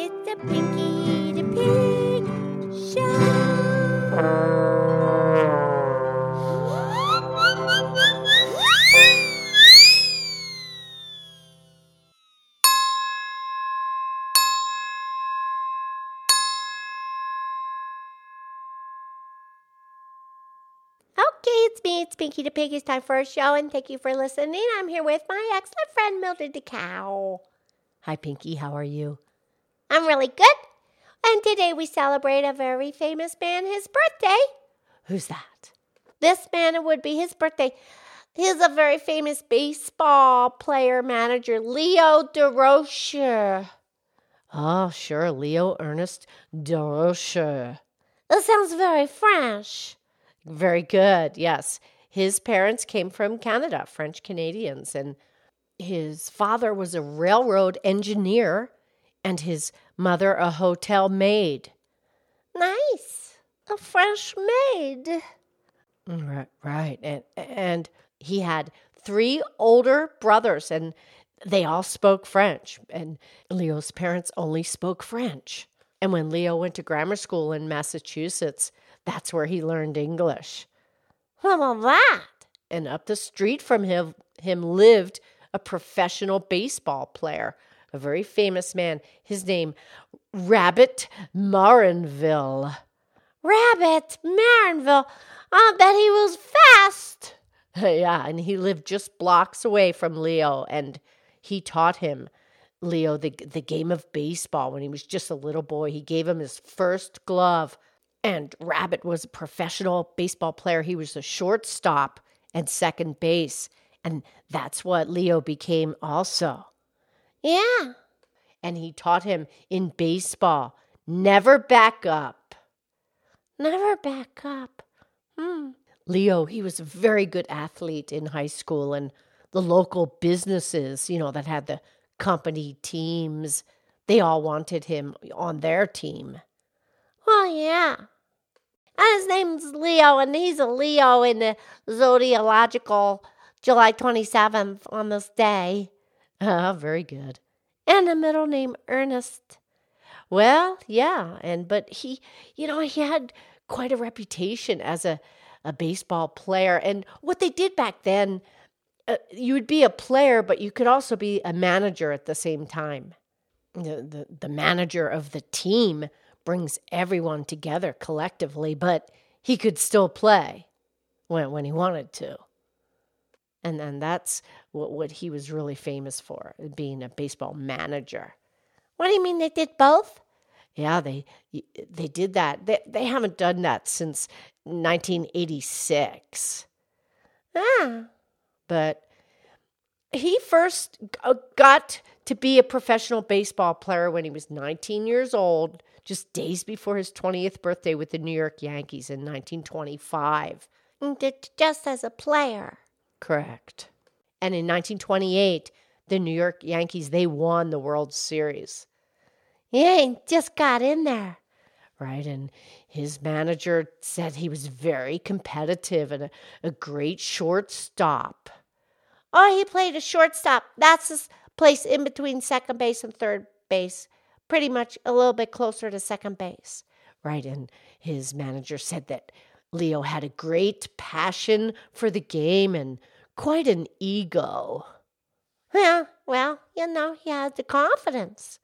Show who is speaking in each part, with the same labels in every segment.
Speaker 1: It's a Pinky the Pig show. Okay, it's me. It's Pinky the Pig. It's time for a show, and thank you for listening. I'm here with my excellent friend Mildred the Cow. Hi, Pinky. How are you? I'm really good. And today we celebrate a very famous man, his birthday. Who's that? This man, it would be his birthday. He's a very famous baseball player manager, Leo Durocher. Oh, sure, Leo Ernest Durocher. That sounds very French. Very good, yes. His parents came from Canada, French Canadians, and his father was a railroad engineer and his mother a hotel maid. Nice. A French maid. Right, right. And and he had three older brothers and they all spoke French and Leo's parents only spoke French. And when Leo went to grammar school in Massachusetts, that's where he learned English. What about that? And up the street from him, him lived a professional baseball player, a very famous man. His name, Rabbit Maranville. Rabbit Maranville. I bet he was fast. yeah, and he lived just blocks away from Leo, and he taught him Leo the the game of baseball when he was just a little boy. He gave him his first glove. And Rabbit was a professional baseball player. He was a shortstop and second base. And that's what Leo became also. Yeah. And he taught him in baseball never back up. Never back up. Hmm. Leo, he was a very good athlete in high school, and the local businesses, you know, that had the company teams, they all wanted him on their team. Well, yeah. And his name's Leo, and he's a Leo in the zodiacal July 27th on this day. Ah, very good. And a middle name Ernest. Well, yeah, and but he, you know, he had quite a reputation as a, a baseball player. And what they did back then, uh, you would be a player, but you could also be a manager at the same time. The, the, the manager of the team brings everyone together collectively, but he could still play when, when he wanted to. And then that's what, what he was really famous for, being a baseball manager. What do you mean they did both? Yeah, they they did that. They they haven't done that since 1986. Ah, but he first got to be a professional baseball player when he was 19 years old, just days before his 20th birthday with the New York Yankees in 1925. Just as a player. Correct. And in 1928, the New York Yankees they won the World Series. Yeah, just got in there. Right. And his manager said he was very competitive and a, a great shortstop. Oh, he played a shortstop. That's his place in between second base and third base, pretty much a little bit closer to second base. Right. And his manager said that Leo had a great passion for the game and quite an ego. Yeah, well, you know, he had the confidence.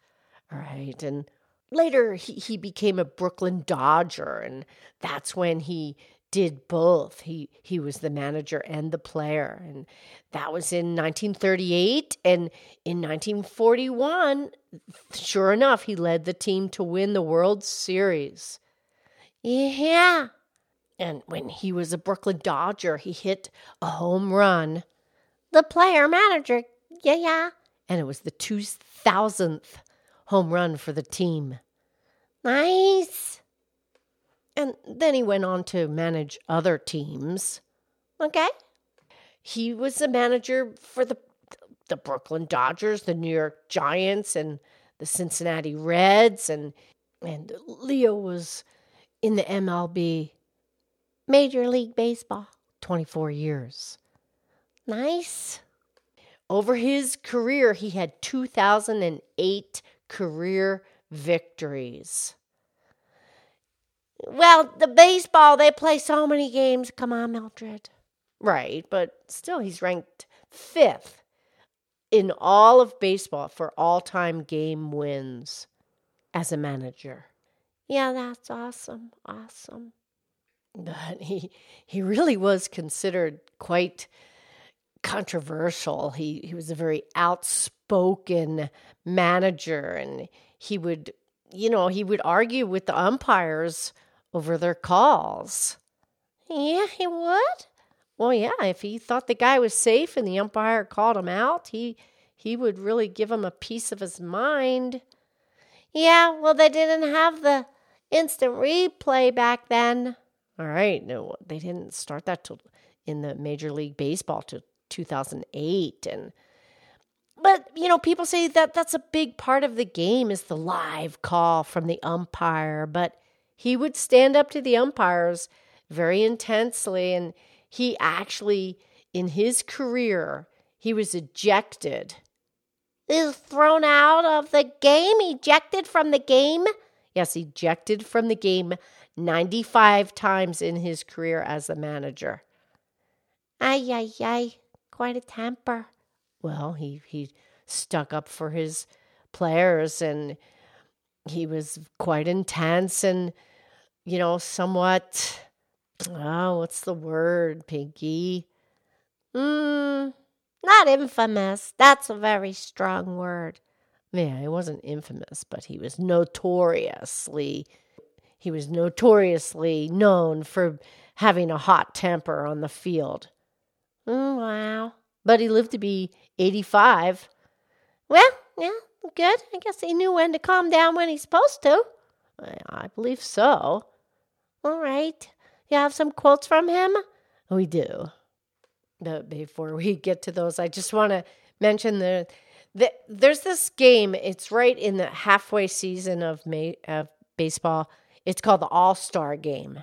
Speaker 1: Right. And later he, he became a Brooklyn Dodger, and that's when he did both. He he was the manager and the player, and that was in 1938. And in 1941, sure enough, he led the team to win the World Series. Yeah. And when he was a Brooklyn Dodger, he hit a home run. The player manager, yeah, yeah. And it was the 2000th home run for the team. Nice. And then he went on to manage other teams. Okay. He was a manager for the the Brooklyn Dodgers, the New York Giants, and the Cincinnati Reds, and and Leo was in the MLB, Major League Baseball, 24 years. Nice. Over his career, he had 2008 career victories. Well, the baseball, they play so many games. Come on, Mildred. Right, but still, he's ranked fifth in all of baseball for all time game wins as a manager. Yeah, that's awesome. Awesome. But he he really was considered quite controversial. He he was a very outspoken manager and he would you know, he would argue with the umpires over their calls. Yeah, he would. Well, yeah, if he thought the guy was safe and the umpire called him out, he he would really give him a piece of his mind. Yeah, well, they didn't have the instant replay back then. All right, no, they didn't start that till in the Major League Baseball till 2008 and but you know people say that that's a big part of the game is the live call from the umpire but he would stand up to the umpires very intensely. And he actually in his career he was ejected. Is thrown out of the game ejected from the game yes ejected from the game 95 times in his career as a manager ay ay ay quite a temper well he he stuck up for his players and he was quite intense and you know somewhat oh, what's the word, Pinky? Hmm, not infamous. That's a very strong word. Yeah, he wasn't infamous, but he was notoriously he was notoriously known for having a hot temper on the field. Mm, wow. But he lived to be 85. Well, yeah, good. I guess he knew when to calm down when he's supposed to. I, I believe so. All right. You have some quotes from him? We do. But before we get to those, I just want to mention the, the there's this game. It's right in the halfway season of May, of baseball. It's called the All Star Game.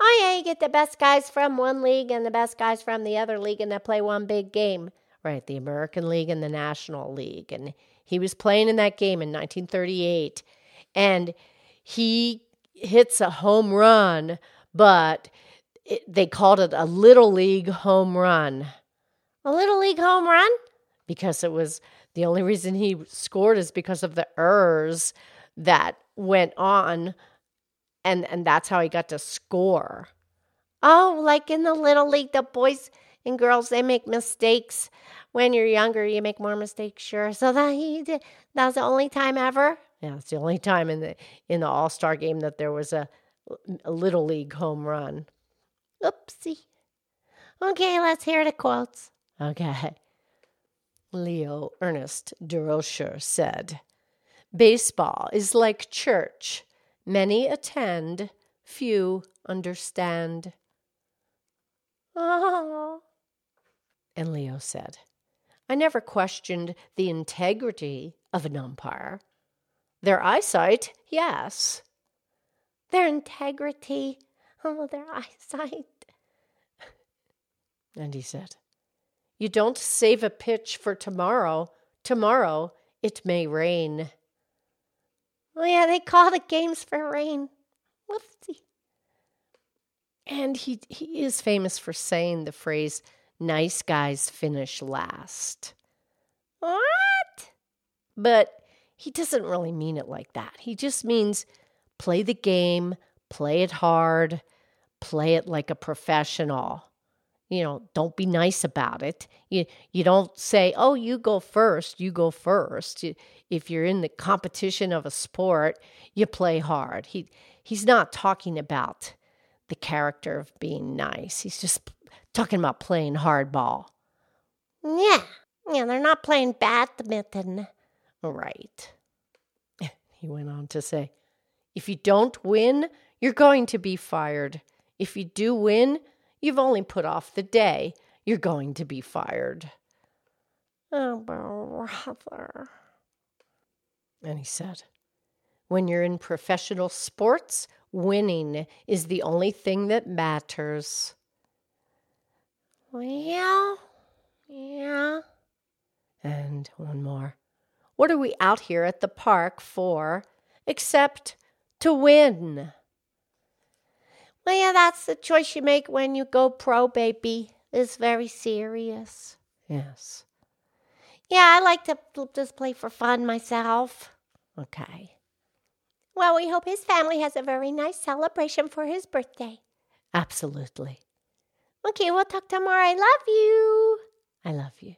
Speaker 1: Oh yeah, you get the best guys from one league and the best guys from the other league, and they play one big game. Right, the American League and the National League, and he was playing in that game in 1938, and he hits a home run but it, they called it a little league home run. A little league home run? Because it was the only reason he scored is because of the errors that went on and and that's how he got to score. Oh, like in the little league the boys and girls they make mistakes when you're younger you make more mistakes sure so that he did that was the only time ever yeah it's the only time in the in the all-star game that there was a a little league home run. Oopsie. Okay, let's hear the quotes. Okay. Leo Ernest Durocher said, Baseball is like church. Many attend, few understand. Oh. And Leo said, I never questioned the integrity of an umpire. Their eyesight, yes their integrity, oh, their eyesight. And he said, You don't save a pitch for tomorrow. Tomorrow it may rain. Oh, yeah, they call the games for rain. Whoopsie. And he, he is famous for saying the phrase, nice guys finish last. What? But he doesn't really mean it like that. He just means play the game, play it hard, play it like a professional. You know, don't be nice about it. You you don't say, "Oh, you go first, you go first. If you're in the competition of a sport, you play hard. He he's not talking about the character of being nice. He's just talking about playing hardball. Yeah. Yeah, they're not playing badminton. Right. He went on to say, if you don't win, you're going to be fired. If you do win, you've only put off the day. You're going to be fired. Oh, brother. And he said, When you're in professional sports, winning is the only thing that matters. Well, yeah. And one more. What are we out here at the park for? except to win. Well, yeah, that's the choice you make when you go pro, baby. It's very serious. Yes. Yeah, I like to just play for fun myself. Okay. Well, we hope his family has a very nice celebration for his birthday. Absolutely. Okay, we'll talk tomorrow. I love you. I love you.